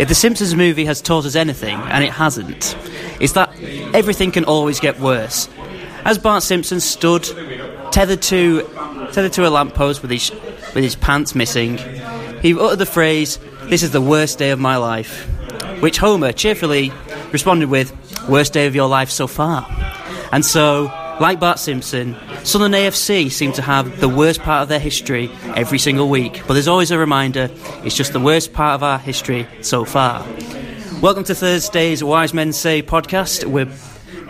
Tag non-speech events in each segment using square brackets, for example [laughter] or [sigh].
If The Simpsons movie has taught us anything, and it hasn't, it's that everything can always get worse. As Bart Simpson stood tethered to tethered to a lamppost with his with his pants missing, he uttered the phrase, "This is the worst day of my life," which Homer cheerfully responded with, "Worst day of your life so far." And so, like Bart Simpson, Sunderland AFC seem to have the worst part of their history every single week, but there's always a reminder it's just the worst part of our history so far. Welcome to Thursday's Wise Men Say podcast. We're,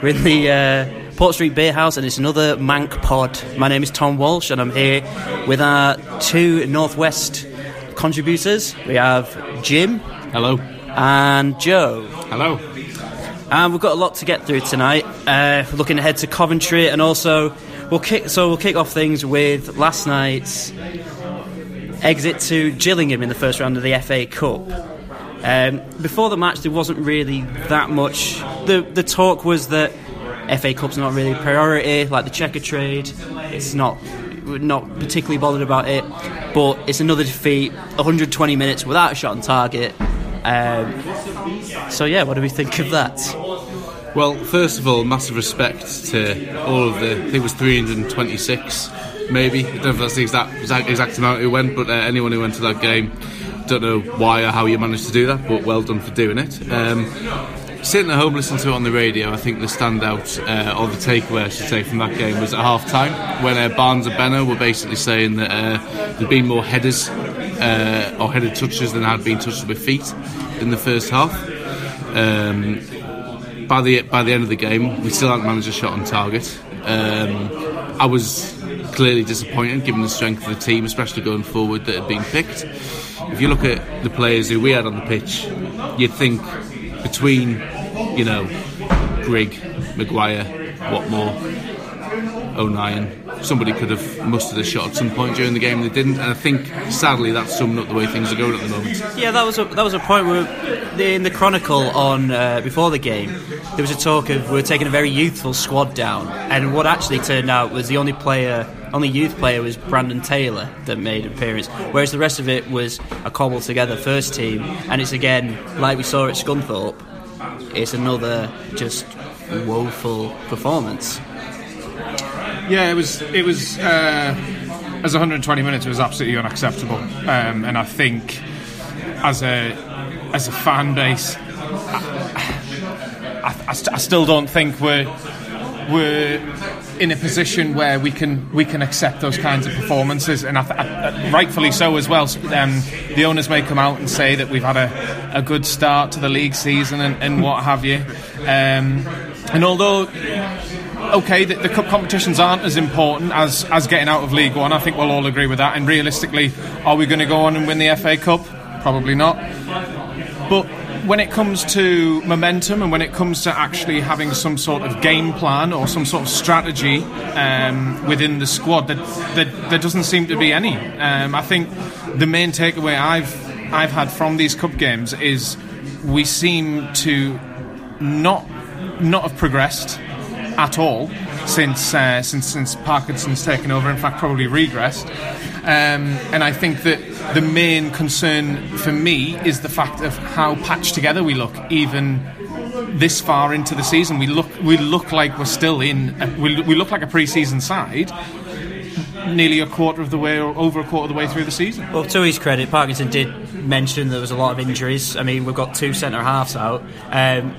we're in the uh, Port Street Beer House and it's another Manc pod. My name is Tom Walsh and I'm here with our two Northwest contributors. We have Jim. Hello. And Joe. Hello. And we've got a lot to get through tonight. Uh, looking ahead to Coventry, and also we'll kick. So we'll kick off things with last night's exit to Gillingham in the first round of the FA Cup. Um, before the match, there wasn't really that much. The the talk was that FA Cup's not really a priority, like the Checkatrade. It's not not particularly bothered about it, but it's another defeat, 120 minutes without a shot on target. Um, so yeah, what do we think of that? Well, first of all, massive respect to all of the. I think it was 326, maybe. I don't know if that's the exact exact, exact amount who went, but uh, anyone who went to that game, don't know why or how you managed to do that, but well done for doing it. Um, sitting at home listening to it on the radio, I think the standout uh, or the takeaway I should say from that game was at half time when uh, Barnes and Benno were basically saying that uh, there'd been more headers uh, or headed touches than had been touched with feet in the first half. Um, by the by the end of the game, we still hadn't managed a shot on target. Um, I was clearly disappointed given the strength of the team, especially going forward, that had been picked. If you look at the players who we had on the pitch, you'd think between, you know, Grigg, Maguire, Watmore, O'Nien, somebody could have mustered a shot at some point during the game. They didn't, and I think sadly that's summing up the way things are going at the moment. Yeah, that was a, that was a point where in the Chronicle on uh, before the game there was a talk of we are taking a very youthful squad down, and what actually turned out was the only player, only youth player was Brandon Taylor that made an appearance, whereas the rest of it was a cobbled together first team, and it's again like we saw at Scunthorpe, it's another just woeful performance. Yeah, it was. It was. Uh, as 120 minutes, it was absolutely unacceptable, um, and I think as a as a fan base, I, I, I, st- I still don't think we're we're in a position where we can we can accept those kinds of performances, and th- rightfully so as well. Um, the owners may come out and say that we've had a, a good start to the league season and, and what have you. Um, and although okay, the, the, cup competitions aren't as important as, as getting out of League One. I think we'll all agree with that. And realistically, are we going to go on and win the FA Cup? Probably not. But when it comes to momentum and when it comes to actually having some sort of game plan or some sort of strategy um, within the squad, there, there, there, doesn't seem to be any. Um, I think the main takeaway I've I've had from these cup games is we seem to not not have progressed at all since uh, since since Parkinson's taken over. In fact, probably regressed. Um, and I think that the main concern for me is the fact of how patched together we look, even this far into the season. We look we look like we're still in. A, we, we look like a pre-season side. nearly a quarter of the way or over a quarter of the way through the season. Well, to his credit, Parkinson did mention there was a lot of injuries. I mean, we've got two centre halves out, um,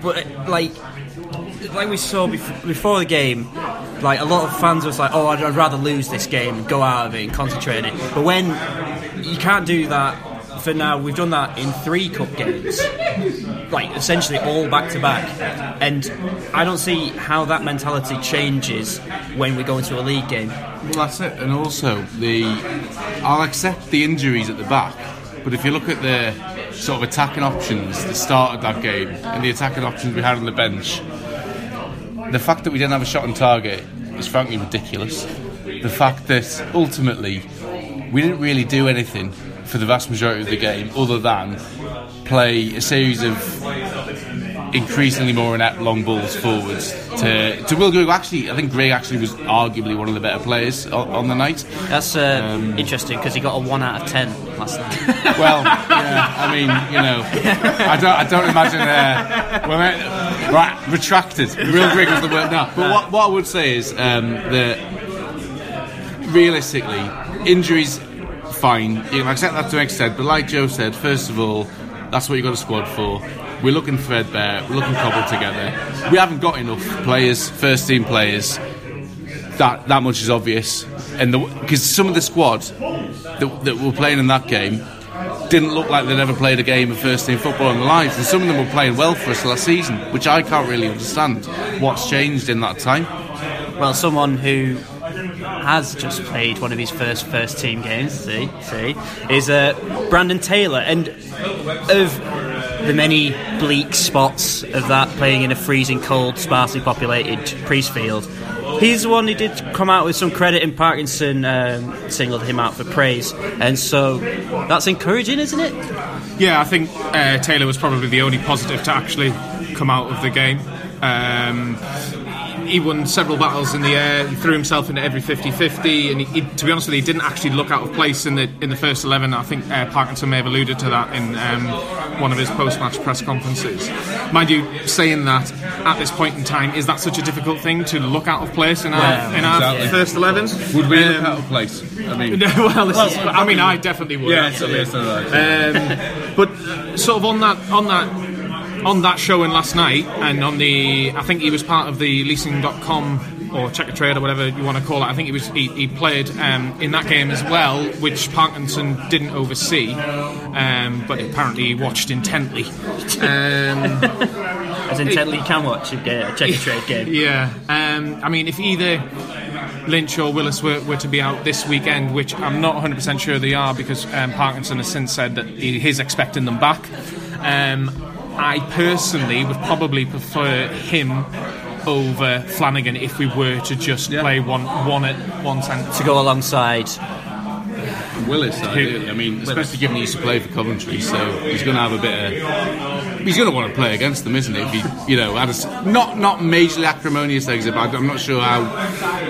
but like like we saw bef- before the game, like a lot of fans was like, "Oh, I'd, I'd rather lose this game, and go out of it, and concentrate on it." But when you can't do that for now, we've done that in three cup games, like essentially all back to back, and I don't see how that mentality changes when we go into a league game. Well, that's it. And also, the I'll accept the injuries at the back, but if you look at the sort of attacking options the start of that game and the attacking options we had on the bench, the fact that we didn't have a shot on target is frankly ridiculous. The fact that ultimately we didn't really do anything for the vast majority of the game other than play a series of increasingly more inept long balls forwards to, to Will Grigg. Actually, I think Grigg actually was arguably one of the better players on, on the night. That's uh, interesting because he got a one out of ten last night. Well, yeah, I mean, you know, I don't, I don't imagine. Uh, [laughs] well, uh, right, retracted. Real Grigg was the word. No, but what, what I would say is um, that realistically, injuries, fine. You can accept that to an extent, but like Joe said, first of all, that's what you got a squad for. We're looking threadbare. We're looking cobbled together. We haven't got enough players, first team players. That that much is obvious, and because some of the squad that, that were playing in that game didn't look like they'd ever played a game of first team football in their lives, and some of them were playing well for us last season, which I can't really understand. What's changed in that time? well, someone who has just played one of his first first team games, see, see, is uh, Brandon Taylor, and of the many bleak spots of that playing in a freezing cold, sparsely populated Priestfield. He's the one who did come out with some credit, and Parkinson um, singled him out for praise, and so that's encouraging, isn't it? Yeah, I think uh, Taylor was probably the only positive to actually come out of the game. Um, he won several battles in the air. He threw himself into every 50-50, and he, he, to be honest with you, he didn't actually look out of place in the in the first eleven. I think uh, Parkinson may have alluded to that in um, one of his post-match press conferences. Mind you, saying that at this point in time, is that such a difficult thing to look out of place in our Yeah, in our first eleven? Would we look Um, out of place? I mean, [laughs] well, is, I mean, I definitely would. yeah, absolutely. it's, Um, but sort of on that on that on that showing last night, and on the I think he was part of the leasing.com or Checkatrade or whatever you want to call it. I think he was he, he played um, in that game as well, which Parkinson didn't oversee, um, but apparently he watched intently. Um, [laughs] As intently you can watch a, ga- a Checkatrade game. [laughs] yeah, um, I mean, if either Lynch or Willis were, were to be out this weekend, which I'm not 100% sure they are because um, Parkinson has since said that he, he's expecting them back. Um, I personally would probably prefer him over Flanagan if we were to just play one one at one time To go alongside Willis, ideally. I mean, especially given he used to play for Coventry, so he's going to have a bit of. He's going to want to play against them, isn't he? If he, you know, had a s not not majorly acrimonious exit, but I'm not sure how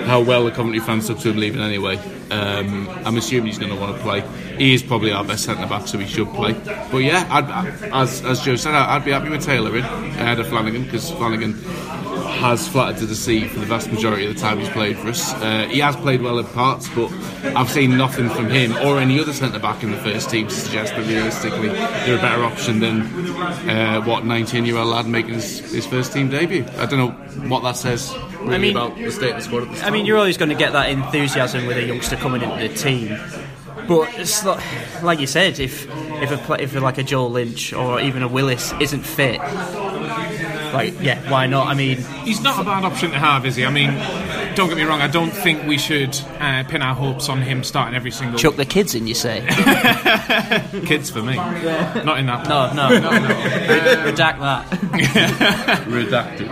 how well the Coventry fans took to him leaving anyway. Um, I'm assuming he's going to want to play. He is probably our best centre back, so he should play. But yeah, I'd, I- as as Joe said, I'd be happy with Taylor in ahead of Flanagan because Flanagan has flattered to the sea for the vast majority of the time he's played for us. Uh, he has played well in parts, but I've seen nothing from him or any other centre back in the first team to suggest that realistically they're a better option than uh, what 19 year old lad making his, his first team debut. I don't know what that says really I mean- about the state of the squad I mean, you're always going to get that enthusiasm with a youngster coming into the team. But it's like, like you said, if if a if like a Joel Lynch or even a Willis isn't fit, like yeah, why not? I mean, He's not a bad option to have, is he? I mean, don't get me wrong. I don't think we should uh, pin our hopes on him starting every single chuck the kids in, you say? [laughs] kids for me. Not in that. No, no, no, no. [laughs] Redact that. [laughs] Redacted.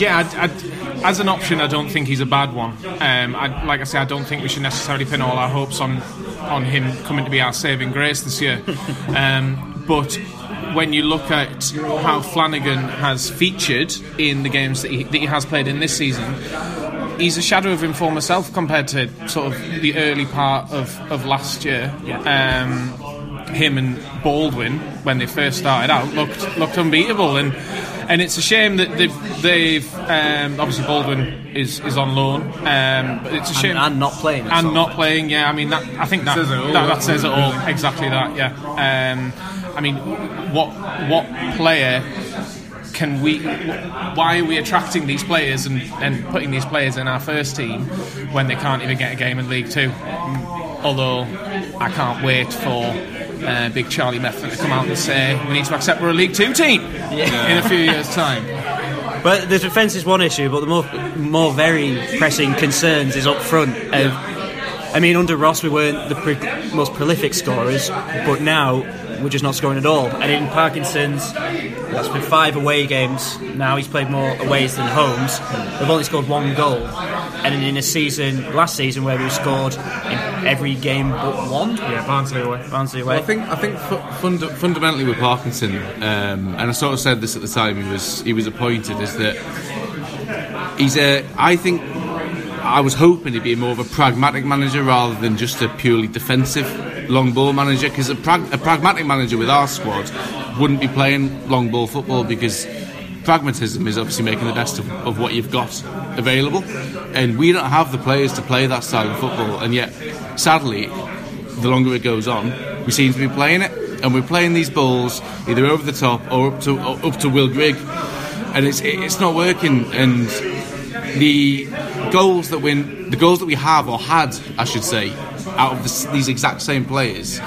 Yeah, I'd, I'd, as an option, I don't think he's a bad one. Um, I, like I say, I don't think we should necessarily pin all our hopes on on him coming to be our saving grace this year. Um, but when you look at how Flanagan has featured in the games that he, that he has played in this season, he's a shadow of him former self compared to sort of the early part of, of last year. Um, him and Baldwin when they first started out looked looked unbeatable, and and it's a shame that they've, they've um, obviously Baldwin is, is on loan, um, but it's a shame and, and not playing and not playing. Yeah, I mean that I think that says it all. That, that says it all exactly that. Yeah, um, I mean what what player can we why are we attracting these players and, and putting these players in our first team when they can't even get a game in League Two? Although I can't wait for uh, big Charlie Methven to come out and say we need to accept we're a League Two team yeah. in a few years' time. But the defence is one issue, but the more more very pressing concerns is up front. I mean, under Ross we weren't the pre- most prolific scorers, but now we're just not scoring at all. And in Parkinson's, that's been five away games. Now he's played more aways than homes. They've only scored one goal. And in a season, last season, where we scored in every game but one. Yeah, Barnsley away. Barnsley away. Well, I think I think fund- fundamentally with Parkinson, um, and I sort of said this at the time he was he was appointed, is that he's a. I think I was hoping he'd be more of a pragmatic manager rather than just a purely defensive long ball manager because a, prag- a pragmatic manager with our squad wouldn't be playing long ball football because pragmatism is obviously making the best of, of, what you've got available, and we don't have the players to play that style of football. And yet, sadly, the longer it goes on, we seem to be playing it, and we're playing these balls either over the top or up to or up to Will Grigg, and it's it's not working. And the goals that win, the goals that we have or had, I should say, out of this, these exact same players,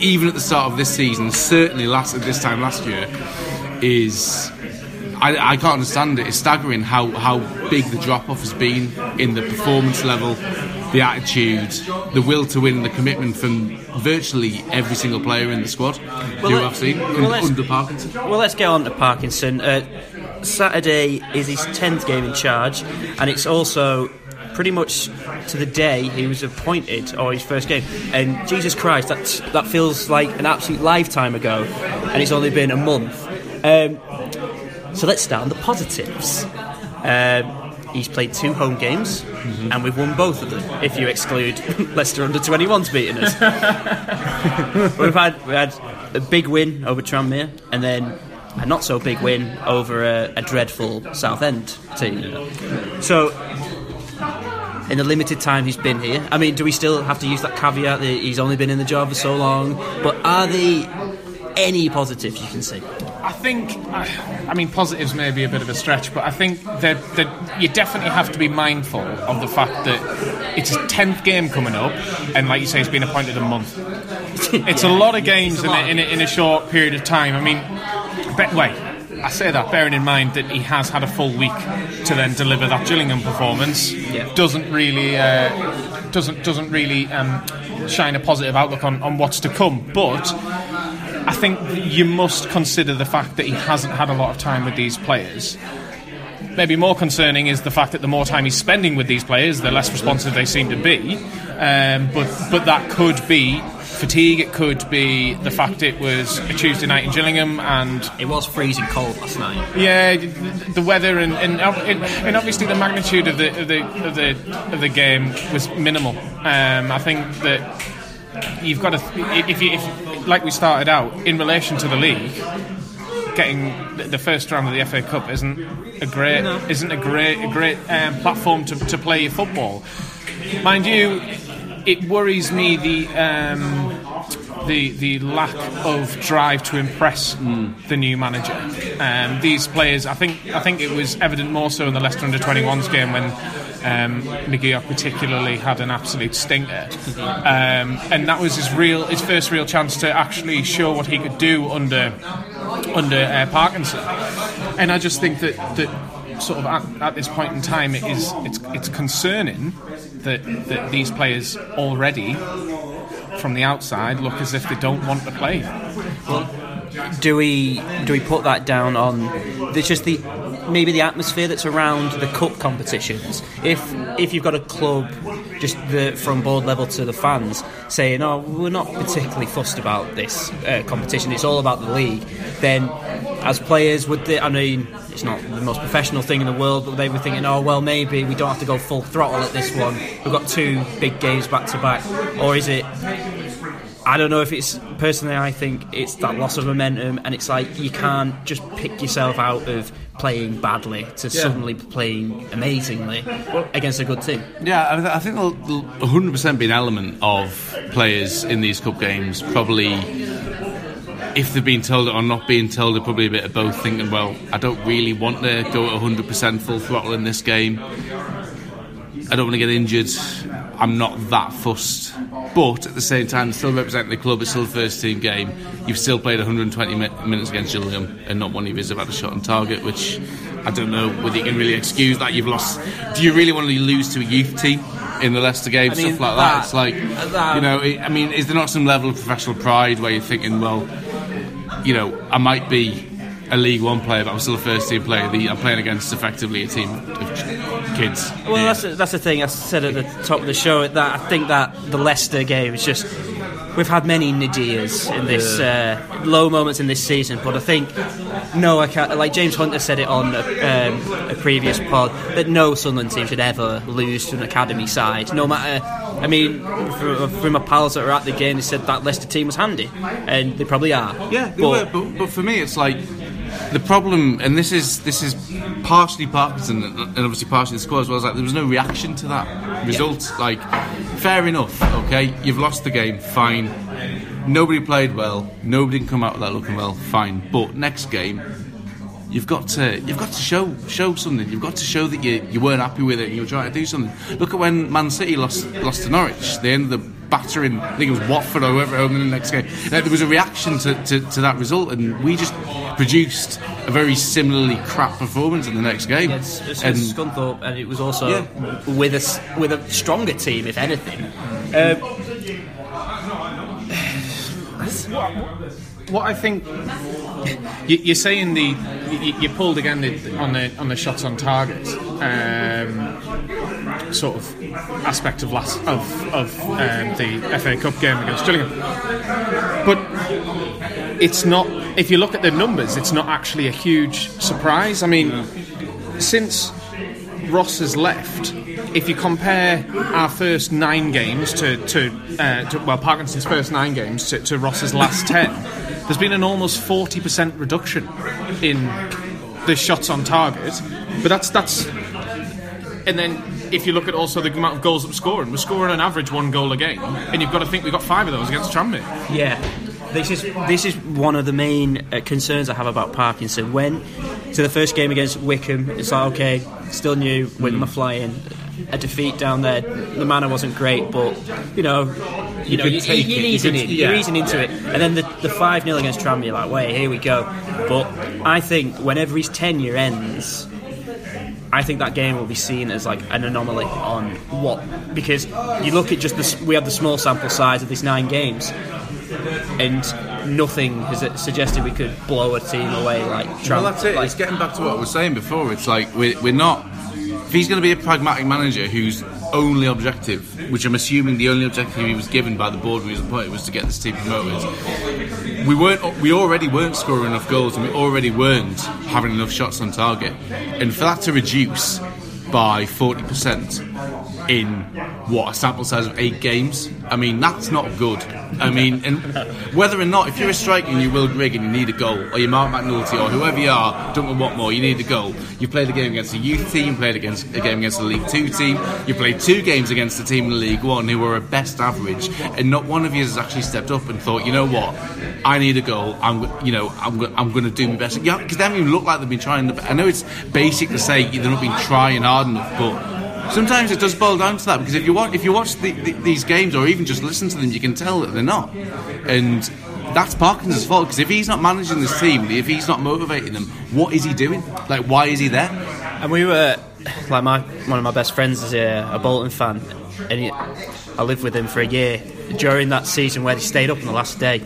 even at the start of this season, certainly last at this time last year, is I, I, can't understand it. It's staggering how, how big the drop off has been in the performance level, the attitude, the will to win, the commitment from virtually every single player in the squad well, you have seen well, under Parkinson. Well, let's get on to Parkinson. Uh, Saturday is his 10th game in charge, and it's also pretty much to the day he was appointed or his first game. And Jesus Christ, that that feels like an absolute lifetime ago, and it's only been a month. Um, so let's start on the positives. Um, he's played two home games, mm-hmm. and we've won both of them. If you exclude [laughs] Leicester under 21s beating us, [laughs] we've had we had a big win over Tranmere, and then a not so big win over a, a dreadful Southend team. So in the limited time he's been here. I mean, do we still have to use that caveat that he's only been in the job for so long? But are there any positives you can see? I think, I mean, positives may be a bit of a stretch, but I think that, that you definitely have to be mindful of the fact that it's his 10th game coming up, and like you say, he's been appointed a month. [laughs] It's yeah, a lot of games in, a, in, a, in a short period of time. I mean, wait, I say that bearing in mind that he has had a full week to then deliver that Gillingham performance. Yeah. Doesn't really uh, doesn't doesn't really um, shine a positive outlook on, on what's to come. But I think you must consider the fact that he hasn't had a lot of time with these players. Maybe more concerning is the fact that the more time he's spending with these players, the less responsive they seem to be. Um, but but that could be fatigue. It could be the fact it was a Tuesday night in Gillingham and it was freezing cold last night. Yeah, the weather and, and, and obviously the magnitude of the of the of the, of the game was minimal. Um, I think that you've got to if you if, like we started out in relation to the league. Getting the first round of the FA Cup isn't a great no. isn't a great a great um, platform to, to play your football. Mind you, it worries me the um, the the lack of drive to impress mm. the new manager. Um, these players, I think, I think it was evident more so in the Leicester under 21s game when um, McGeouch particularly had an absolute stinker, um, and that was his real his first real chance to actually show what he could do under under uh, Parkinson. And I just think that that sort of at, at this point in time it is it's it's concerning that, that these players already, from the outside, look as if they don't want to play. Do we do we put that down on there's just the maybe the atmosphere that's around the cup competitions if if you've got a club just the, from board level to the fans saying oh we're not particularly fussed about this uh, competition it's all about the league then as players would they, I mean it's not the most professional thing in the world but they were thinking oh well maybe we don't have to go full throttle at this one we've got two big games back to back or is it I don't know if it's personally. I think it's that loss of momentum, and it's like you can't just pick yourself out of playing badly to Yeah. suddenly playing amazingly against a good team. Yeah, I, th- I think there'll, there'll 100% be an element of players in these cup games probably, if they've been told it or not being told, they're probably a bit of both thinking, well, I don't really want to go at 100% full throttle in this game. I don't want to get injured. I'm not that fussed. But at the same time, still representing the club, it's still a first team game. You've still played 120 mi- minutes against Gillingham, and not one of you have had a shot on target, which I don't know whether you can really excuse that. You've lost. Do you really want to lose to a youth team in the Leicester game? I mean, stuff like that. that- It's like, that- you know, it, I mean, is there not some level of professional pride where you're thinking, well, you know, I might be a League One player, but I'm still a first team player. The, I'm playing against effectively a team of kids. Well, that's that's the thing. I said at the top of the show that I think that the Leicester game is just. We've had many Nadias in this uh, low moments in this season, but I think no, I can't. Like James Hunter said it on a, um, a previous pod that no Sunderland team should ever lose to an academy side, no matter. I mean, from, from my pals that were at the game, they said that Leicester team was handy, and they probably are. Yeah, they but, were, but, but for me, it's like the problem, and this is this is partially Parkinson and obviously partially the squad as well. Is like there was no reaction to that result. Like, fair enough, okay, you've lost the game, fine. Nobody played well. Nobody can come out of that looking well, fine. But next game, you've got to you've got to show show something. You've got to show that you, you weren't happy with it and you were trying to do something. Look at when Man City lost lost to Norwich. They ended up battering. I think it was Watford or whoever home in the next game. Uh, there was a reaction to, to, to that result, and we just produced a very similarly crap performance in the next game. It's, it's and Scunthorpe, and it was also Yeah. with a with a stronger team, if anything. [sighs] [sighs] Um, What I think [laughs] you, you're saying the you, pulled again on the on the shots on target um, sort of aspect of last of of um, the FA Cup game against Gillingham, but it's not. If you look at the numbers, it's not actually a huge surprise. I mean, since Ross has left, if you compare our first nine games to, to, uh, to well, Parkinson's first nine games to, to Ross's last ten, there's been an almost 40% reduction in the shots on target. But that's that's, and then if you look at also the amount of goals that we're scoring, we're scoring on average one goal a game, and you've got to think we got five of those against Tranmere. Yeah, this is this is one of the main uh, concerns I have about Parkinson. When to the first game against Wycombe, it's like okay, still new, Wycombe are flying. A defeat down there, the manner wasn't great, but you know, you, know, you, take you're it. You easing could- in, yeah. you're easing into it, and then the the five 0 against Tranmere, you're like, wait, here we go. But I think whenever his tenure ends, I think that game will be seen as like an anomaly on what because you look at just the we have the small sample size of these nine games, and nothing has suggested we could blow a team away like Trump. Well, that's it. Like, it's getting back to what I was saying before. It's like we're, we're not. If he's going to be a pragmatic manager whose only objective, which I'm assuming the only objective he was given by the board when he was appointed was to get this team promoted, we weren't. We already weren't scoring enough goals, and we already weren't having enough shots on target. And for that to reduce by forty percent in what a sample size of eight games. I mean, that's not good. I mean, and whether or not, if you're a striker and you Will Grigg and you need a goal, or you Mark McNulty, or whoever you are, Duncan Watmore, you need a goal. You played a game against a youth team, played against a game against a League Two team, you played two games against a team in League One who were at best average, and not one of you has actually stepped up and thought, you know what, I need a goal. I'm, you know, I'm, I'm going to do my best. Yeah, because they haven't even looked like they've been trying. The, I know it's basic to say they've not been trying hard enough, but. Sometimes it does boil down to that because if you watch if you watch the, the, these games or even just listen to them, you can tell that they're not, and that's Parkinson's fault. Because if he's not managing this team, if he's not motivating them, what is he doing? Like, why is he there? And we were like my one of my best friends is a, a Bolton fan, and he, I lived with him for a year during that season where he stayed up on the last day,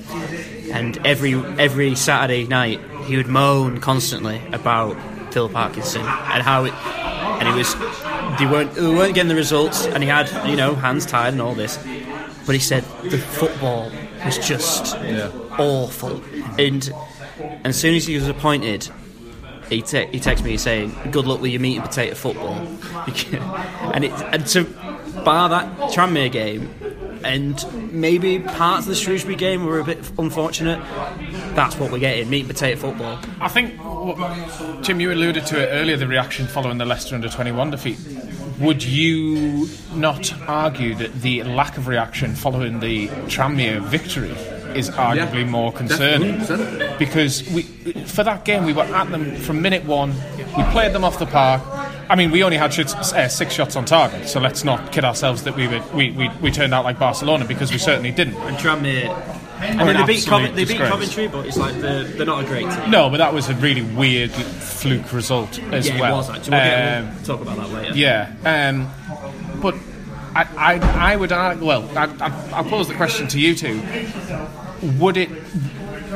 and every every Saturday night he would moan constantly about Phil Parkinson and how it, and he was they weren't they weren't getting the results, and he had you know hands tied and all this, but he said the football was just awful, and and as soon as he was appointed he, te- he texted me saying, "Good luck with your meat and potato football," [laughs] and it and to bar that Tranmere game, and maybe parts of the Shrewsbury game were a bit unfortunate. That's what we're getting meat and potato football. I think, Jim, you alluded to it earlier the reaction following the Leicester under 21 defeat. Would you not argue that the lack of reaction following the Tranmere victory is arguably Yeah, more concerning? definitely. Because we, for that game, we were at them from minute one. We played them off the park. I mean, we only had shots, uh, six shots on target, so let's not kid ourselves that we, would, we, we, we turned out like Barcelona because we certainly didn't. And Tranmere, I Or mean, an they beat, absolute Covent- they beat. Coventry, but it's like they're, they're not a great team. No, but that was a really weird fluke result as yeah, well. it was actually. We'll, get, Um, we'll talk about that later. Yeah, um, but I, I, I would argue. Well, I, I, I'll pose the question to you two. Would it?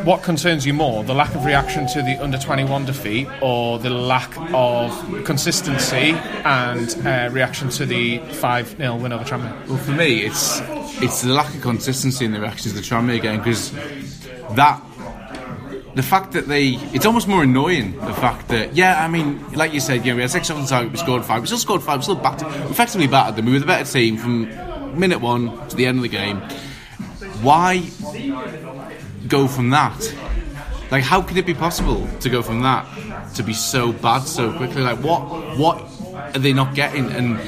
What concerns you more, the lack of reaction to the under twenty one defeat, or the lack of consistency and uh, reaction to the five 0 win over Tranmere? Well, for me, it's it's the lack of consistency in the reaction to the Tranmere game because that the fact that they it's almost more annoying the fact that yeah I mean like you said yeah we had six shots on target we scored five we still scored five we still battered, effectively battered them we were the better team from minute one to the end of the game why go from that? Like how could it be possible to go from that to be so bad so quickly? Like what what are they not getting? And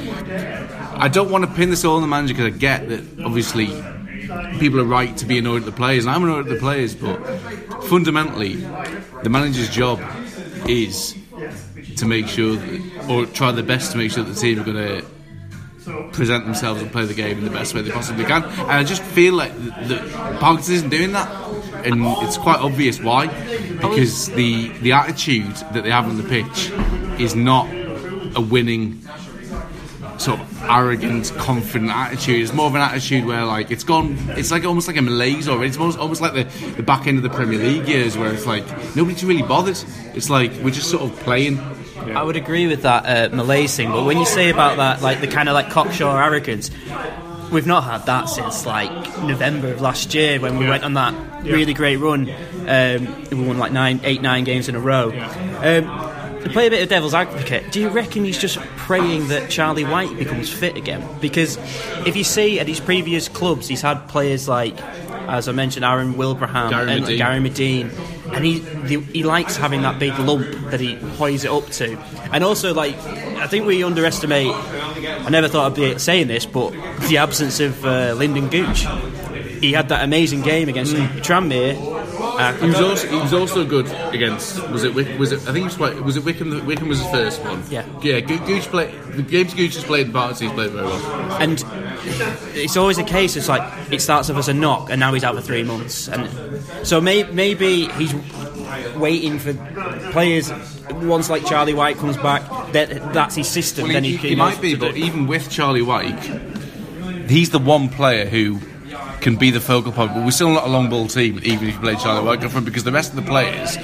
I don't want to pin this all on the manager because I get that obviously people are right to be annoyed at the players, and I'm annoyed at the players, but fundamentally, the manager's job is to make sure, that, or try their best to make sure that the team are going to present themselves and play the game in the best way they possibly can. And I just feel like that Parkinson isn't doing that, and it's quite obvious why, because the the attitude that they have on the pitch is not a winning sort of arrogant, confident attitude. It's more of an attitude where like it's gone. It's like almost like a malaise already. It's almost almost like the, the back end of the Premier League years where it's like nobody's really bothered. It's like we're just sort of playing. I would agree with that uh, Malays thing, but when you say about that, like the kind of like cocksure arrogance, we've not had that since like November of last year when we went on that really great run. Um, we won like nine, eight, nine games in a row. Um, to play a bit of devil's advocate, do you reckon he's just praying that Charlie Wyke becomes fit again? Because if you see at his previous clubs, he's had players like, as I mentioned, Aaron Wilbraham Gary and Madine. Gary Madine, and he the, he likes having that big lump that he hoys it up to, and also like I think we underestimate. I never thought I'd be saying this, but the absence of uh, Lynden Gooch. He had that amazing game against Tranmere. Uh, He was also he was also good against was it Wick, was it I think he was quite, was it Wycombe Wycombe was his first one Yeah. yeah Go- Gooch played the games Gooch has played in parts he's played very well and it's always a case. It's like it starts off as a knock, and now he's out for three months, and so may, maybe he's waiting for players. Once like Charlie Wyke comes back, that that's his system. Well, then he, he, he might be, but do. even with Charlie Wyke, he's the one player who can be the focal point. But we're still not a long ball team, even if you play Charlie Wyke, Girlfriend, because the rest of the players.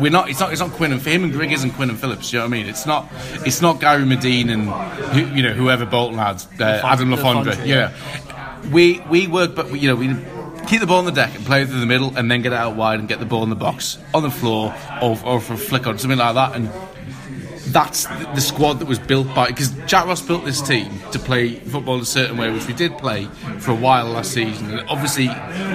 We're not. It's not. It's not Quinn and for him and Grigg isn't Quinn and Phillips. You know what I mean? It's not. It's not Gary Madine and who, you know whoever Bolton had, uh, Adam Le Fondre. Lafondre, Yeah. We we work, but we, you know we keep the ball on the deck and play through the middle, and then get it out wide and get the ball in the box on the floor or, or for a flick on something like that, and that's the squad that was built by because Jack Ross built this team to play football a certain way, which we did play for a while last season. And obviously,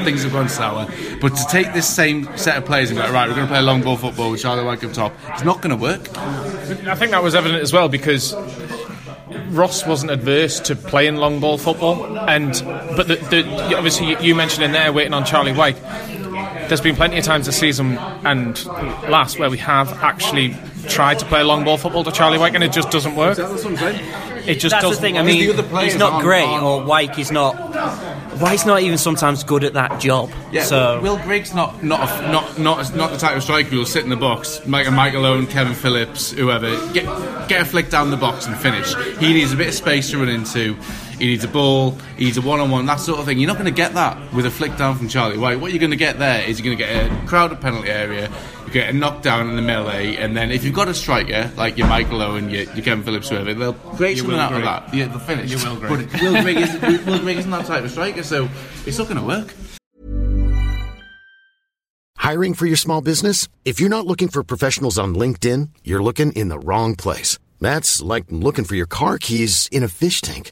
things have gone sour. But to take this same set of players and go right, we're going to play long ball football with Charlie Wyke up top, it's not going to work. I think that was evident as well because Ross wasn't adverse to playing long ball football, and but the, the, obviously you- you mentioned in there waiting on Charlie Wyke. There's been plenty of times this season and last where we have actually tried to play long ball football to Charlie Wyke, and it just doesn't work. That's what I'm saying. It just That's doesn't. thing. I mean, the other he's not great, or Wyke is not. Wyke's not even sometimes good at that job. Yeah, so Will Griggs not not a, not not not the type of striker who'll sit in the box, Mike Mike Alone, Kevin Phillips, whoever, get get a flick down the box and finish. He needs a bit of space to run into. He needs a ball. He needs a one-on-one, that sort of thing. You're not going to get that with a flick down from Charlie Wyke. What you're going to get there is you're going to get a crowded penalty area. You get a knockdown in the melee, and then if you've got a striker like your Michael Owen, your, your Kevin Phillips, whoever, they'll create something Will out Grigg. of that. Yeah, they'll finish. Your Will Grigg. But Will Grigg, is, Will Grigg isn't that type of striker, so it's not going to work. Hiring for your small business? If you're not looking for professionals on LinkedIn, you're looking in the wrong place. That's like looking for your car keys in a fish tank.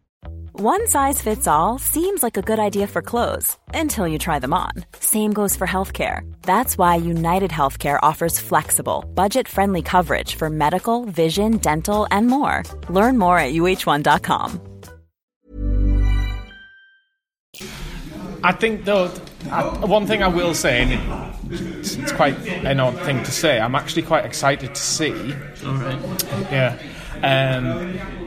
One size fits all seems like a good idea for clothes until you try them on. Same goes for healthcare. That's why United Healthcare offers flexible, budget-friendly coverage for medical, vision, dental, and more. Learn more at uh1.com. I think though, I, one thing I will say, and it, it's, it's quite an odd thing to say, I'm actually quite excited to see. All right. Yeah. Um,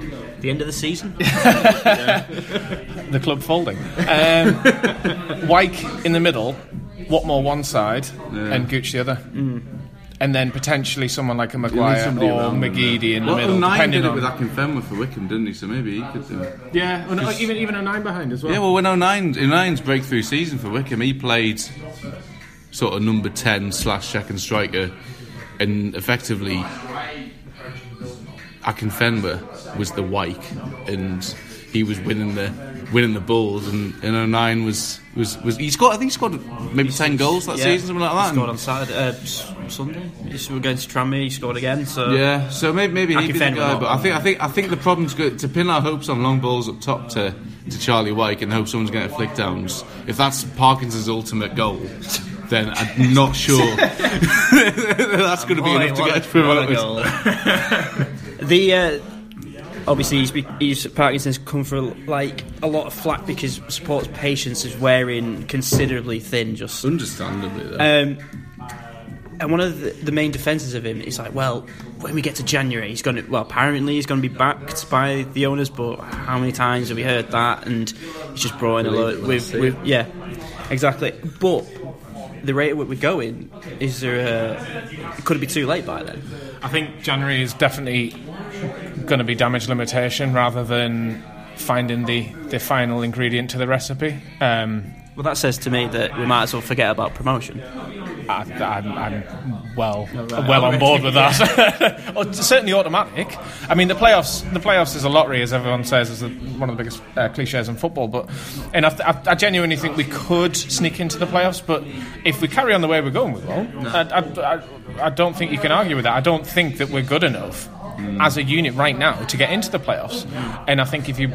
The end of the season. [laughs] the club folding. Um, Wyke in the middle, Watmore one side, and Gooch the other. And then potentially someone like a Maguire or around there. McGeady in the Well, middle, O'Nien depending did it on. with Akinfenwa for Wycombe, didn't he? So maybe he could do. yeah, and, uh, even even a nine behind as well. Yeah, well, when O'Nien, O'Nien's breakthrough season for Wycombe, he played sort of number 10 slash second striker, and effectively, Akinfenwa was the Wyke, and he was winning the winning the balls, and, and O'Nien was, was, was he scored, I think he scored maybe 10 goals that Yeah. season, something like that. He scored on Saturday, uh, Sunday. He were going to Tranmere. He scored again. So Yeah, so maybe maybe he'd be the Akinfenwa guy, but I think I think I think the problem's good to pin our hopes on long balls up top to, to Charlie Wyke and hope someone's going to flick downs. If that's Parkinson's ultimate goal, then I'm not sure [laughs] [laughs] that's going to be enough to get a- us promoted. What a goal. the uh, obviously he's, he's Parkinson's come for like a lot of flack because supporters' patience is wearing considerably thin. Just Understandably, though. Um, and one of the, the main defences of him is like, well, when we get to January, he's going to, well, apparently he's going to be backed by the owners, but how many times have we heard that? And he's just brought in a Believe lot it when I with, with, yeah, exactly. But the rate at which we're going, is there a, could it be too late by then? I think January is definitely going to be damage limitation rather than finding the, the final ingredient to the recipe. Um, Well, that says to me that we might as well forget about promotion. I, I'm, I'm well well on board with that. [laughs] Or certainly automatic. I mean, the playoffs the playoffs is a lottery, as everyone says, is the, one of the biggest uh, cliches in football. But and I, I, I genuinely think we could sneak into the playoffs. But if we carry on the way we're going, we will. I, I, I, I don't think you can argue with that. I don't think that we're good enough. As a unit right now to get into the playoffs, and I think if you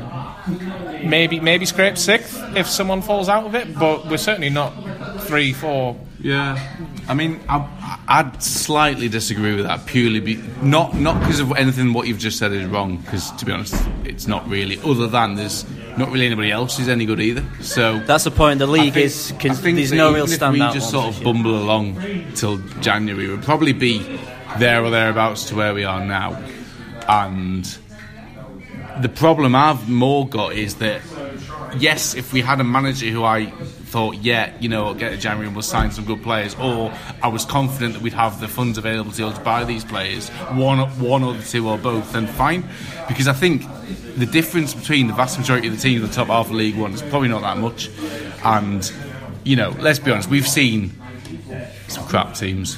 maybe maybe scrape sixth if someone falls out of it, but we're certainly not three, four, Yeah, I mean, I, I'd slightly disagree with that purely be, not not because of anything what you've just said is wrong. Because to be honest, it's not really. Other than there's not really anybody else who's any good either. So That's the point. The I league think- is I think there's that no even real if standout. We just sort of bumble along till January. We'll probably be there or thereabouts to where we are now, and the problem I've more got is that yes, if we had a manager who I thought, yeah, you know, get to January and we'll sign some good players, or I was confident that we'd have the funds available to to buy these players, one, one or the two or both, then fine. Because I think the difference between the vast majority of the teams in the top half of League One is probably not that much. And, you know, let's be honest, we've seen some crap teams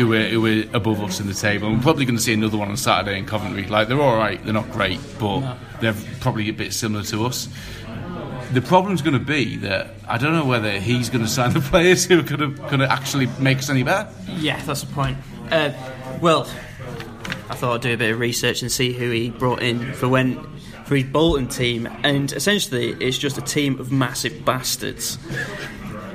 who were, who were above us in the table. And we're probably going to see another one on Saturday in Coventry. Like, they're all right, they're not great, but they're probably a bit similar to us. The problem's going to be that I don't know whether he's going [laughs] to sign the players who are going to, going to actually make us any better. Yeah, that's the point. Uh, well, I thought I'd do a bit of research and see who he brought in for when for his Bolton team, and essentially it's just a team of massive bastards.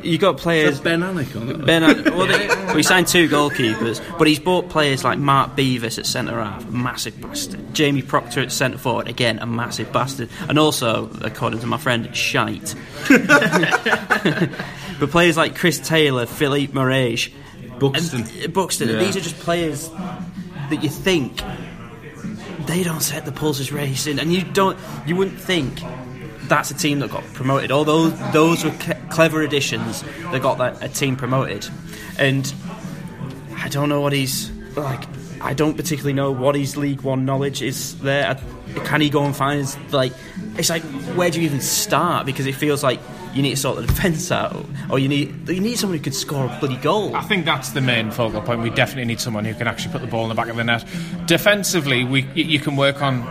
You got players. Ben it. Ben, well, they, [laughs] well, he signed two goalkeepers, but he's bought players like Mark Beevers at centre half, a massive bastard. Jamie Proctor at centre forward, again a massive bastard, and also, according to my friend, shite. [laughs] but players like Chris Taylor, Filipe Morais, Buxton. and, uh, Buxton, Yeah. these are just players that you think they don't set the pulses racing, and you don't, you wouldn't think that's a team that got promoted. Although those were c- clever additions that got that a team promoted, and I don't know what he's like. I don't particularly know what his League One knowledge is there. Can he go and find like? It's like where do you even start? Because it feels like you need to sort the defence out, or you need you need someone who could score a bloody goal. I think that's the main focal point. We definitely need someone who can actually put the ball in the back of the net. Defensively, we you can work on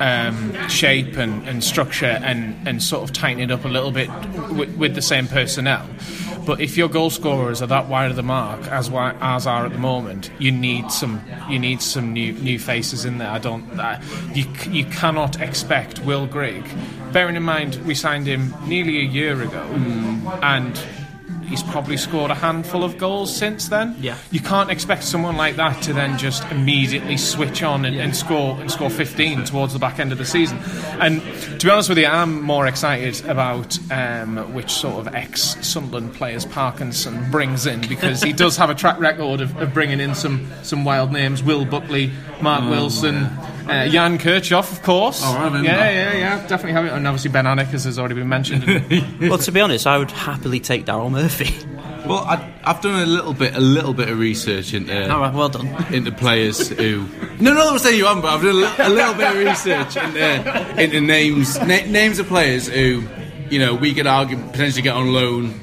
um, shape and, and structure and, and sort of tighten it up a little bit with, with the same personnel. But if your goal scorers are that wide of the mark as as are at the moment, you need some you need some new new faces in there. I don't uh, you c- you cannot expect Will Grigg. Bearing in mind we signed him nearly a year ago, and he's probably scored a handful of goals since then. Yeah. You can't expect someone like that to then just immediately switch on and, and score and score 15 towards the back end of the season. And to be honest with you, I'm more excited about um, which sort of ex Sunderland players Parkinson brings in because he [laughs] does have a track record of, of bringing in some some wild names: Will Buckley, Mark Wilson. Uh, Jan Kirchhoff, of course. Oh, I have yeah, yeah, yeah, definitely have it. And obviously Ben Alnwick, as has already been mentioned. [laughs] well, to be honest, I would happily take Daryl Murphy. Well, I, I've done a little bit, a little bit of research into All right, well done. into players who. No, no, I'm saying you haven't, but I've done a, a little bit of research into, into names, na- names of players who, you know, we could argue potentially get on loan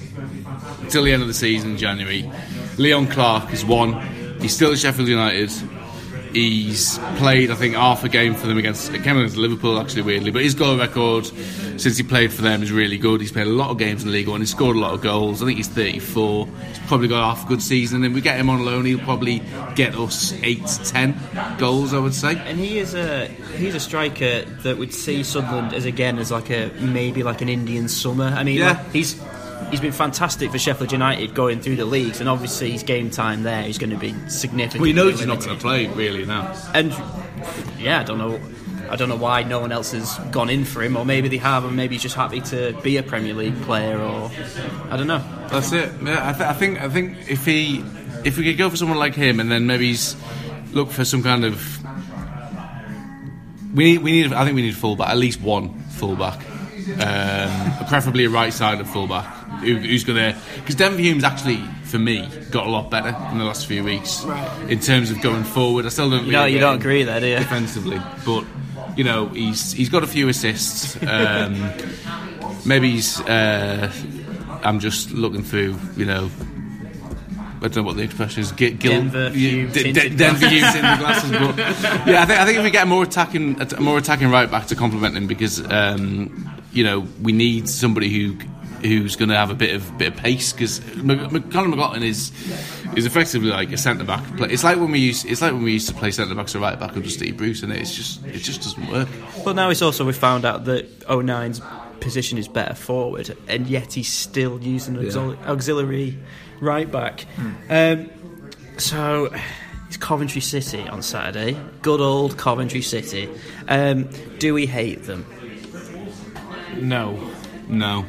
till the end of the season in January. Leon Clarke is one. He's still at Sheffield United. He's played, I think, half a game for them against it came against Liverpool, actually, weirdly. But his goal record since he played for them is really good. He's played a lot of games in the league one. He's scored a lot of goals. I think he's 34. He's probably got half a good season. And we get him on loan, he'll probably get us eight to ten goals, I would say. And he is a he's a striker that would see Sunderland as again as like a maybe like an Indian summer. I mean, Yeah. like, he's he's been fantastic for Sheffield United going through the leagues, and obviously his game time there is going to be significant. Well, he knows he's not going to play, really, now. And yeah, I don't know. I don't know why no one else has gone in for him, or maybe they have, and maybe he's just happy to be a Premier League player, or I don't know. That's it. Yeah, I, th- I think I think if he if we could go for someone like him and then maybe he's look for some kind of we need we need I think we need a fullback at least one fullback, um, preferably a right sided fullback who, who's going to because Denver Hume's actually for me got a lot better in the last few weeks in terms of going forward. I still don't. You know, you don't agree there, do you? Defensively, but you know he's he's got a few assists. Um, [laughs] maybe he's. Uh, I'm just looking through, you know. I don't know what the expression is. Gil, Gil, Denver Hume D- D- tinted Denver Hume tinted glasses. But [laughs] yeah, I think I think if we get a more attacking, a more attacking right back to complement him, because um, you know we need somebody who who's going to have a bit of bit of pace. Because Conor McLaughlin is is effectively like a centre back. It's like when we used it's like when we used to play centre backs or right back under Steve Bruce, and it's just it just doesn't work. But now it's also we found out that O'Nien's position is better forward, and yet he's still using an auxil- auxiliary right back. Um, so it's Coventry City on Saturday. Good old Coventry City. Um, do we hate them? no. No.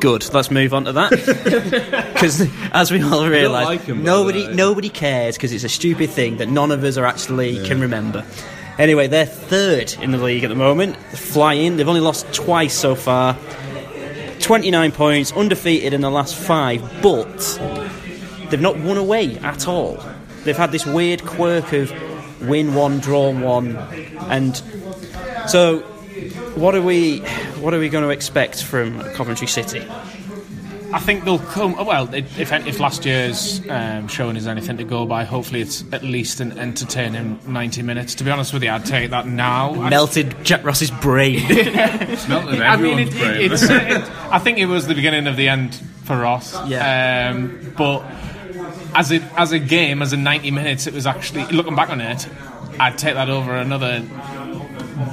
Good. Let's move on to that [laughs] because, as we all realise, like 'em, by nobody the way. nobody cares because it's a stupid thing that none of us are actually can remember. Anyway, they're third in the league at the moment, flying. They've only lost twice so far. Twenty nine points, undefeated in the last five, but they've not won away at all. They've had this weird quirk of win one, draw one, and so what are we what are we going to expect from Coventry City? I think they'll come. Well, if, if last year's um, showing is anything to go by, hopefully it's at least an entertaining 90 minutes. To be honest with you, I'd take that now. I- Melted Jack Ross's brain. [laughs] Melted I mean, it, brain. it, it's, it, I think it was the beginning of the end for Ross. Yeah. Um, but as a as a game, as a 90 minutes, it was actually looking back on it, I'd take that over another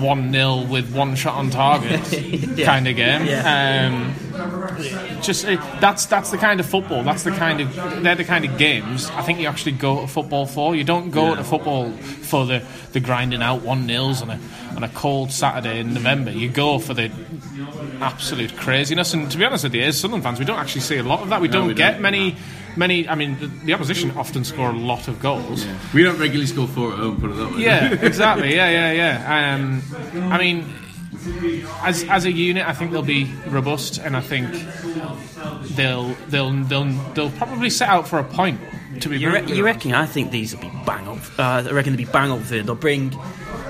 one 0 with one shot on target [laughs] kind of game. Um, just uh, that's that's the kind of football. That's the kind of they're the kind of games I think you actually go to football for. You don't go to football for the, the grinding out one nils on a on a cold Saturday in November. You go for the absolute craziness. And to be honest with you, as Sunderland fans, we don't actually see a lot of that. We don't we get don't. many many. I mean, the, the opposition often score a lot of goals. we don't regularly score four at home. Put it that way. Yeah, [laughs] exactly. Yeah, yeah, yeah. Um, I mean, as as a unit, I think they'll be robust, and I think they'll they'll they'll they'll probably set out for a point. To be you, re- you reckon? I think these will be bang up. Uh, I reckon they'll be bang up third. They'll bring.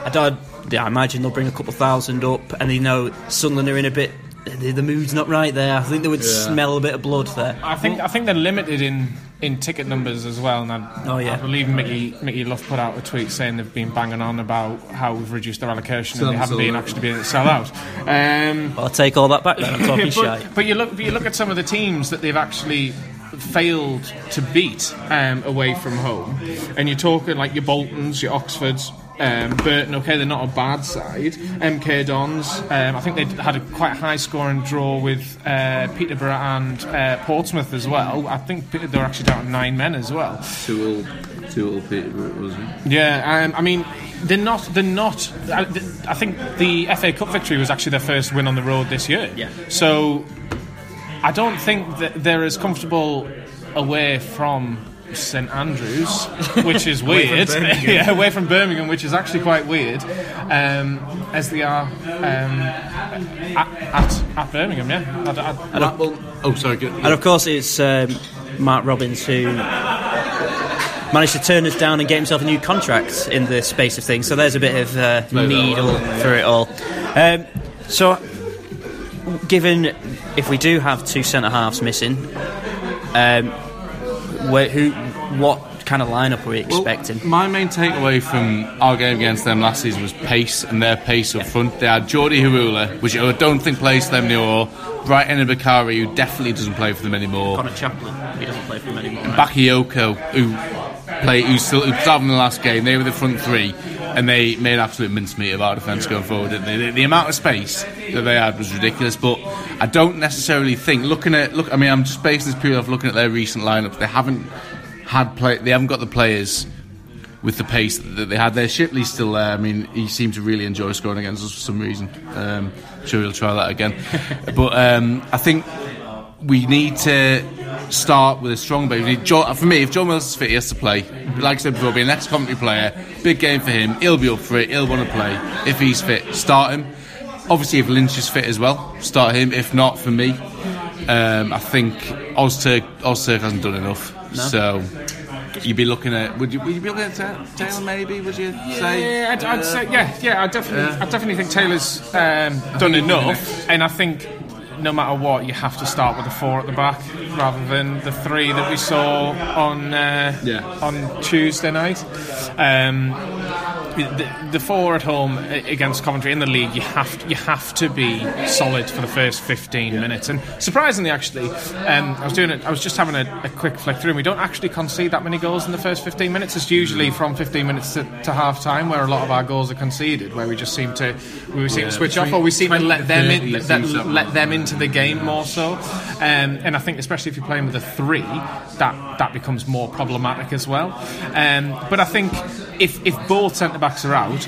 I don't. Yeah, I imagine they'll bring a couple thousand up, and they know Sunderland are in a bit the, the mood's not right there. I think they would smell a bit of blood there. I think I think they're limited in, in ticket numbers as well. And I, Oh, yeah. I believe Mickey Mickey Luff put out a tweet saying they've been banging on about how we've reduced their allocation Still and they haven't been actually been able to sell out. Um, [laughs] Well, I'll take all that back then. I'm [laughs] talking shy. but, but you look, but you look at some of the teams that they've actually failed to beat um, away from home, and you're talking like your Boltons, your Oxfords. Um, Burton, okay, they're not a bad side. MK Dons, um, I think they had a quite high scoring draw with uh, Peterborough and uh, Portsmouth as well. I think they're actually down nine men as well. Two all, two all Peterborough, wasn't it? Yeah, um, I mean, they're not. They're not. I, I think the FA Cup victory was actually their first win on the road this year. Yeah. So I don't think that they're as comfortable away from St Andrews, [laughs] which is weird. [laughs] yeah, away from Birmingham, which is actually quite weird, um, as they are um, at, at, at Birmingham. Yeah. I, I, Blackburn. Oh, sorry. Good. And of course, it's um, Mark Robins who managed to turn us down and get himself a new contract in the space of things. So there's a bit of uh, needle well, for it all. Um, so, given if we do have two centre halves missing, um, where, who, what kind of lineup are we Well, expecting? my main takeaway from our game against them last season was pace and their pace up front. They had Jordy Hiwula, which I don't think plays for them anymore. Bright Enobakhare, who definitely doesn't play for them anymore. Conor Chaplin, he doesn't play for them anymore. Bakayoko, who play, who still who started in the last game. They were the front three, and they made absolute mincemeat of our defence going forward. Didn't they? The, the amount of space that they had was ridiculous. But I don't necessarily think looking at look. I mean, I'm just basing this purely off looking at their recent lineups. They haven't had play. They haven't got the players with the pace that they had there. Shipley's still there. I mean, he seemed to really enjoy scoring against us for some reason. Um, I'm sure he'll try that again. [laughs] but um, I think we need to start with a strong base. Joe, for me, if Jordan Willis is fit, he has to play. Like I said before, being an ex-Coventry player, big game for him. He'll be up for it. He'll want to play. If he's fit, start him. Obviously, if Lynch is fit as well, start him. If not, for me, um, I think Ozturk, Ozturk hasn't done enough. So you'd be looking at. Would you? Would you be looking at Taylor? Maybe? Would you say? Yeah, I'd, I'd say yeah, yeah. I definitely, I definitely think Taylor's um, done enough, and I think no matter what, you have to start with the four at the back rather than the three that we saw on uh, Yeah. on Tuesday night. Um, the, the four at home against Coventry in the league, you have to, you have to be solid for the first 15 minutes. And surprisingly, actually, um, I was doing it. I was just having a, a quick flick through, and we don't actually concede that many goals in the first 15 minutes. It's usually from 15 minutes to, to half time where a lot of our goals are conceded, where we just seem to we seem Yeah, to switch off, or we seem to let them in, let, let them into the game more so. Um, and I think, especially if you're playing with a three, that that becomes more problematic as well. Um, but I think if if both centre backs are out,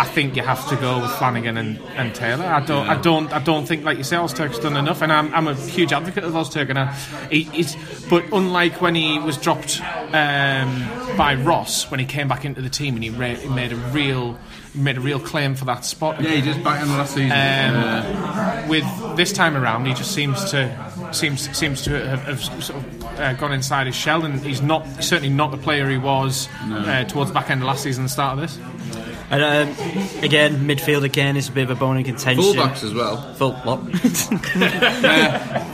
I think you have to go with Flanagan and, and Taylor. I don't I don't I don't think like you say Ozturk's done enough, and I'm, I'm a huge advocate of Ozturk. And I, he, but unlike when he was dropped um, by Ross when he came back into the team and he, he made a real made a real claim for that spot. Yeah, he just back in the last season. Um, with this time around, he just seems to seems seems to have, have sort of uh, gone inside his shell, and he's not certainly not the player he was uh, towards the back end of last season and the start of this. And um, again, midfield again is a bit of a bone in contention. Fullbacks as well. Full what? [laughs] [laughs]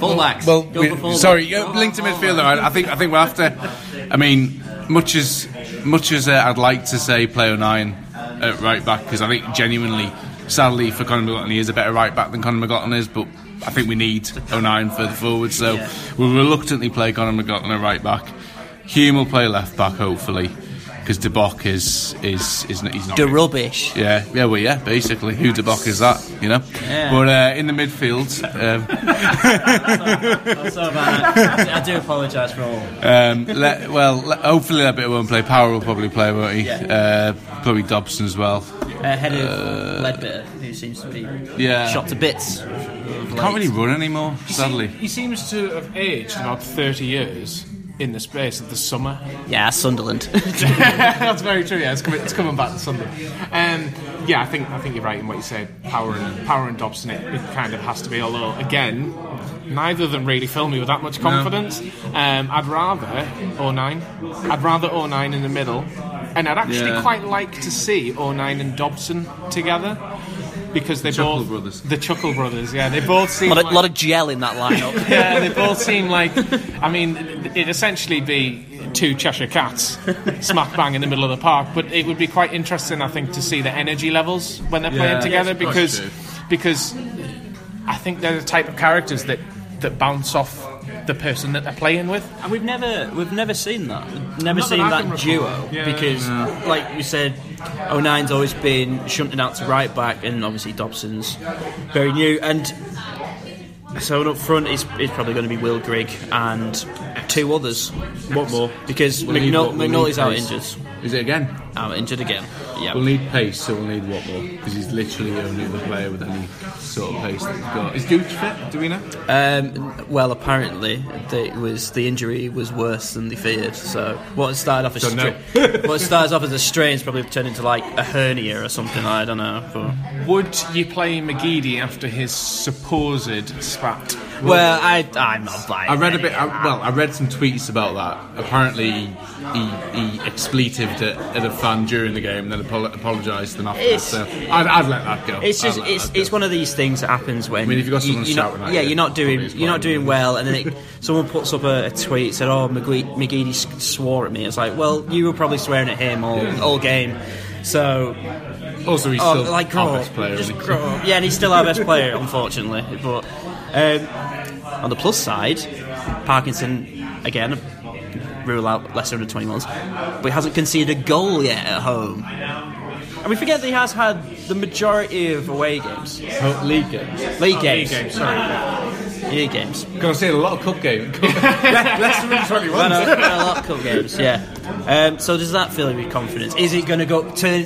Fullbacks. Well, Go we- for fullbacks. sorry, linked to midfielder. I, I think I think we'll have to. I mean, much as much as uh, I'd like to say play O'Nien at right back because I think genuinely, sadly for Conor McLaughlin, he is a better right back than Conor McLaughlin is, but. I think we need O'Nien further forward, so Yeah. we'll reluctantly play Conor McLaughlin at right back. Hume will play left back, hopefully, because De Bock is is is he's not The rubbish. yeah, yeah, well, yeah, basically. Who de Bock is that, you know? Yeah. But uh, in the midfield, um, [laughs] So bad. I do apologise for all. um, le- well, le- hopefully that bit won't play. Power will probably play, won't he? Uh, probably Dobson as well. Ahead of Leadbitter, who seems to be Yeah. shot to bits. Can't really run anymore, sadly. He seems to have aged about 30 years in the space of the summer. Yeah, Sunderland. [laughs] That's very true. Yeah, it's coming, it's coming back to Sunday. Um, yeah, I think I think you're right in what you said. Power and Power and Dobson, it, it kind of has to be. Although again, neither of them really fill me with that much confidence. Um, I'd rather O'Nien. I'd rather O'Nien in the middle and I'd actually Yeah. quite like to see O'Nien and Dobson together because they Chuckle both brothers. the Chuckle brothers. Yeah, they both seem A lot, of, like, lot of gel in that lineup. [laughs] yeah, they both seem like. I mean, it'd essentially be two Cheshire cats smack bang in the middle of the park. But it would be quite interesting, I think, to see the energy levels when they're Yeah, playing together that's quite because because I think they're the type of characters that that bounce off the person that they're playing with. And we've never we've never seen that. We've never Not seen I that, duo Yeah. because, like you said, O'Nien's always been shunted out to right back, and obviously Dobson's very new. And so up front is is probably going to be Will Grigg and two others. What more? Because We'll need McNul- what- we'll McNulty's out injured. Is it again? Out injured again. Yeah. We'll need pace, so we'll need Watmore because he's literally the only other player with any sort of pace that we've got. Is Gooch fit? Do we know? Um, well, apparently, the, it was the injury was worse than they feared. So what started off as stra- what started off as a strain's probably turned into like a hernia or something. I don't know. But, Would you play McGeady after his supposed spat? Well, I I'm not buying. I read a bit. I, uh, well, I read some tweets about that. Apparently, he he expletived at, at a fan during the game, and then apo- apologised to them afterwards. It's- So I'd, I'd let that go. It's just let it's, that go. it's one of these things that happens when I mean, if you've got someone you, are not, shouting at yeah you, you're not doing you're not doing well and then it, someone puts up a, a tweet said oh McGee, McGeady s- swore at me it's like well you were probably swearing at him all, Yeah. all game so Also, he's oh, still like grow our up best player. just isn't he? grow up yeah and he's still our best player unfortunately but um, on the plus side Parkinson again rule out less than 21s but he hasn't conceded a goal yet at home and we forget that he has had the majority of away games Oh, league games. League games. game, sorry. League games. Gonna say a lot of cup games. [laughs] Less than twenty No, no, no, a lot of cup games, yeah. Um, so does that fill you with confidence? Is it going to go to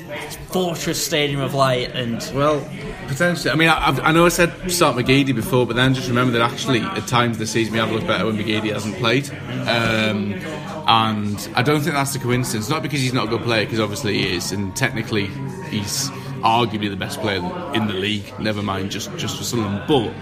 Fortress Stadium of Light and Well, potentially. I mean, I, I know I said start McGeady before, but then just remember that actually at times this season we have looked better when McGeady hasn't played. Um, and I don't think that's a coincidence. Not because he's not a good player, because obviously he is, and technically he's arguably the best player in the league. Never mind just just for Sunderland, but.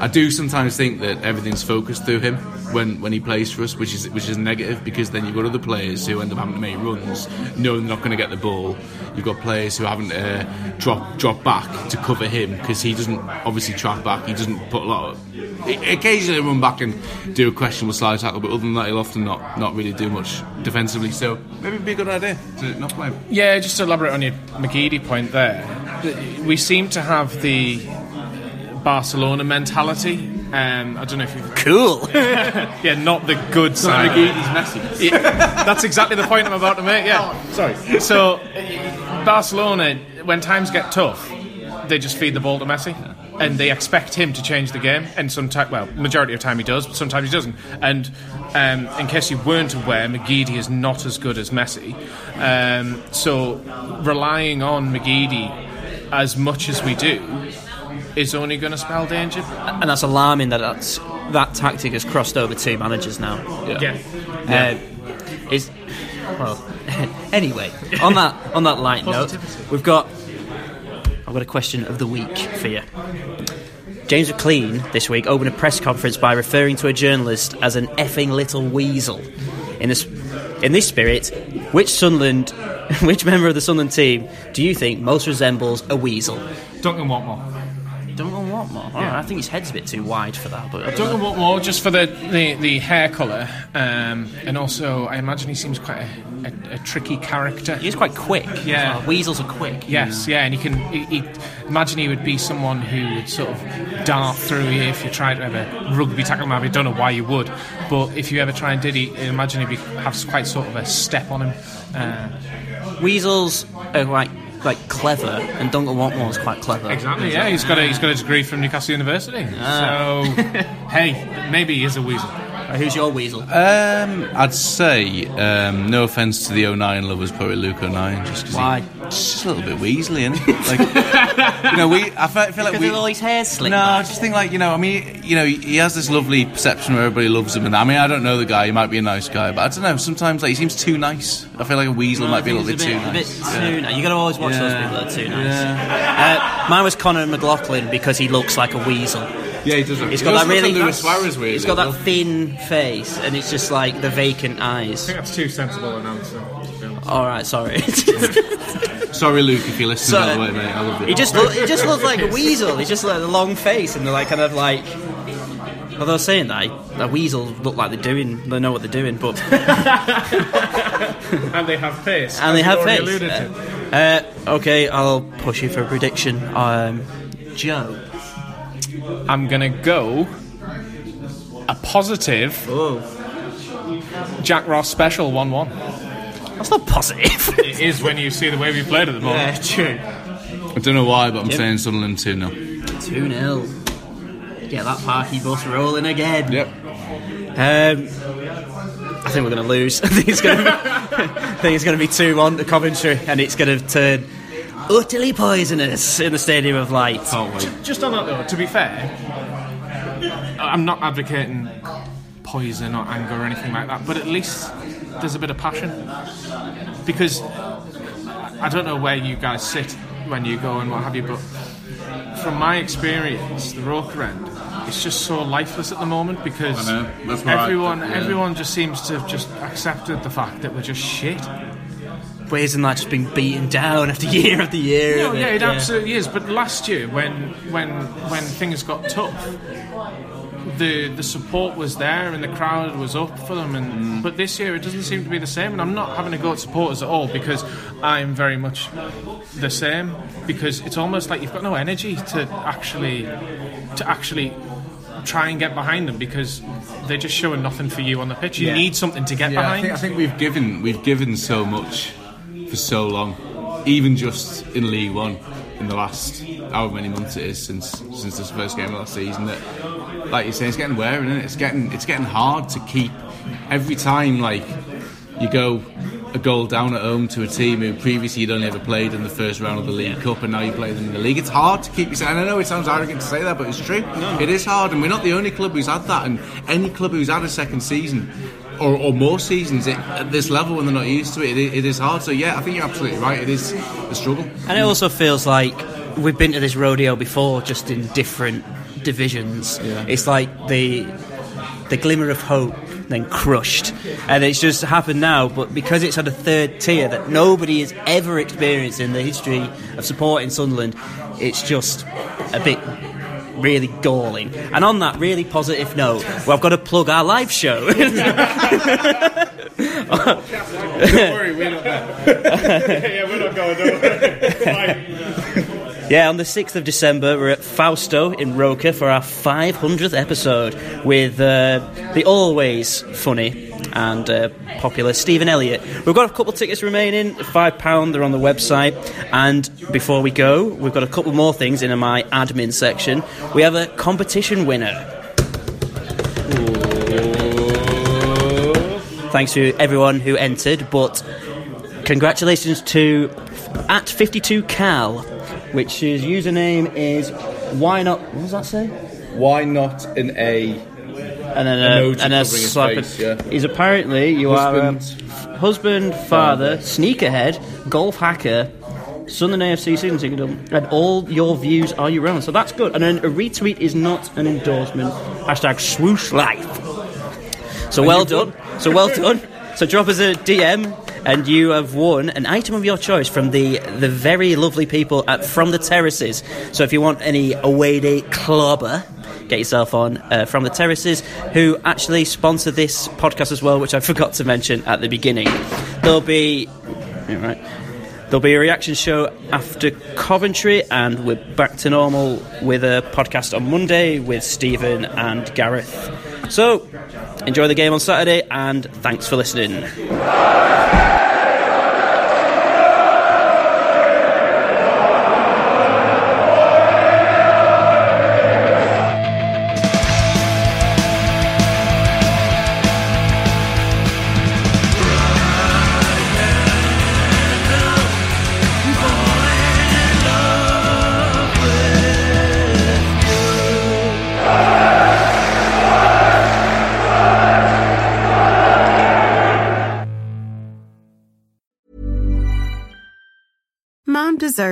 I do sometimes think that everything's focused through him when, when he plays for us, which is which is negative because then you've got other players who end up having to make runs, knowing they're not going to get the ball. You've got players who haven't uh, drop drop back to cover him because he doesn't obviously track back. He doesn't put a lot. Of, occasionally run back and do a questionable slide tackle, but other than that, he'll often not not really do much defensively. So maybe it'd be a good idea to not play him. Yeah, just to elaborate on your McGeady point there, th- we seem to have the Barcelona mentality. Um, I don't know if you've. cool? [laughs] Yeah, not the good side. McGeady's messy. Yeah, that's exactly the point I'm about to make. Yeah, sorry. So, Barcelona, when times get tough, they just feed the ball to Messi, and they expect him to change the game. And sometimes, well, majority of time he does, but sometimes he doesn't. And um, in case you weren't aware, McGeady is not as good as Messi. Um, so, relying on McGeady as much as we do is only going to spell danger. and that's alarming that that's, that tactic has crossed over two managers now. Yeah. Uh, is well. [laughs] anyway, on that on that light note, we've got I've got a question of the week for you. James McLean this week opened a press conference by referring to a journalist as an effing little weasel. In this in this spirit, which Sunderland, [laughs] which member of the Sunderland team do you think most resembles a weasel? Duncan Watmore. Don't know what more. I think his head's a bit too wide for that, but I don't Duncan. Watmore, just for the, the, the hair colour, um, and also I imagine he seems quite a, a, a tricky character. He's quite quick. Yeah. well. weasels are quick. Yes, yeah, and you can. He, he, imagine he would be someone who would sort of dart through you if you tried to have a rugby tackle. him. I don't know why you would, but if you ever try and did, he imagine he'd be, have quite sort of a step on him. Uh, Weasels are like like clever, and Duncan Watmore's quite clever. exactly. Yeah, he's got a he's got a degree from Newcastle University. So [laughs] hey, maybe he is a weasel. Right, who's your weasel? Um, I'd say, um, no offence to the O'Nien lovers, probably Luke O'Nien. Just 'cause he- Why? just a little bit weaselly, isn't he? Like, you know, we. I fe- feel like Because we. of all his hair slicked No, I just think like you know. I mean, you know, he has this lovely perception where everybody loves him, and I mean, I don't know the guy. He might be a nice guy, but I don't know. Sometimes like he seems too nice. I feel like a weasel No, might be a little bit too a nice. bit too nice. You got to always watch those people that are too nice. Uh, mine was Conor McLaughlin because he looks like a weasel. Yeah, he doesn't. He's got that really. Luis Suarez weird. He's got that thin face, and it's just like the vacant eyes. I think that's too sensible an answer. All right, sorry. [laughs] Sorry, Luke, if you're listening. So- by the way, mate, I love you. he just look, he just looks like a weasel. He's just like a long face and they're like kind of like. Although saying that, a weasel look like they're doing, they know what they're doing, but [laughs] and they have pace. and they have you face. alluded to. Uh, okay, I'll push you for a prediction. Um, Joe. I'm gonna go a positive Oh, Jack Ross special one-one. that's not positive. [laughs] It is when you see the way we played at the moment. yeah, true. I don't know why, but I'm saying Sunderland 2 0. Two 0 Get that Parky bus rolling again. Yep. Um, I think we're going to lose. [laughs] I think it's going to be, [laughs] I think it's going to be two one to Coventry, and it's going to turn utterly poisonous in the Stadium of Light. Can't wait. Just on that though, to be fair, I'm not advocating poison or anger or anything like that, but at least there's a bit of passion. Because I don't know where you guys sit when you go and what have you, but from my experience, the Roker end, it's just so lifeless at the moment because I know. That's where I- everyone yeah. everyone just seems to have just accepted the fact that we're just shit. But isn't that just being beaten down after year after year? No, yeah, it Yeah. absolutely is. But last year, when when when things got tough, the the support was there and the crowd was up for them. And mm. but this year, it doesn't seem to be the same. And I'm not having a go at supporters at all because I'm very much the same. Because it's almost like you've got no energy to actually to actually try and get behind them because they're just showing nothing for you on the pitch. You Yeah. need something to get Yeah, I behind. think, I think we've given we've given so much for so long, even just in League One in the last however many months it is since since this first game of last season. That, like you say, it's getting wearing, and it? it's getting it's getting hard to keep every time. Like you go a goal down at home to a team who previously you'd only ever played in the first round of the League Cup, and now you play them in the league. It's hard to keep. You and I know it sounds arrogant to say that, but it's true. It is hard, and we're not the only club who's had that. And any club who's had a second season or, or more seasons it, at this level when they're not used to it, it, it is hard. So yeah, I think you're absolutely right. It is a struggle. And it also feels like we've been to this rodeo before, just in different divisions. It's like the the glimmer of hope then crushed, and it's just happened now. But because it's at a third tier that nobody has ever experienced in the history of supporting Sunderland, it's just a bit really galling. And on that really positive note, well, I've got to plug our live show. [laughs] Don't worry, we're not there. [laughs] yeah, we're not going. Don't. Yeah, on the 6th of December, we're at Fausto in Roker for our 500th episode with uh, the always funny and uh, popular Stephen Elliott. We've got a couple of tickets remaining, £5, they're on the website. And before we go, we've got a couple more things in my admin section. We have a competition winner. Thanks to everyone who entered, but congratulations to at 52cal, which his username is why not? What does that say? Why not an A? And then uh, a, and a slap. face, yeah. He's apparently you um, Husband. are a husband, father, sneakerhead, golf hacker. son of Southern AFC season ticket, and all your views are your own. So that's good. And then a retweet is not an endorsement. Hashtag swoosh life. So well done. So well [laughs] done. So drop us a DM, and you have won an item of your choice from the the very lovely people at From the Terraces. So if you want any away day clobber, get yourself on uh, From the Terraces, who actually sponsor this podcast as well, which I [laughs] forgot to mention at the beginning. There'll be. Right. There'll be a reaction show after Coventry, and we're back to normal with a podcast on Monday with Stephen and Gareth. So, enjoy the game on Saturday, and thanks for listening.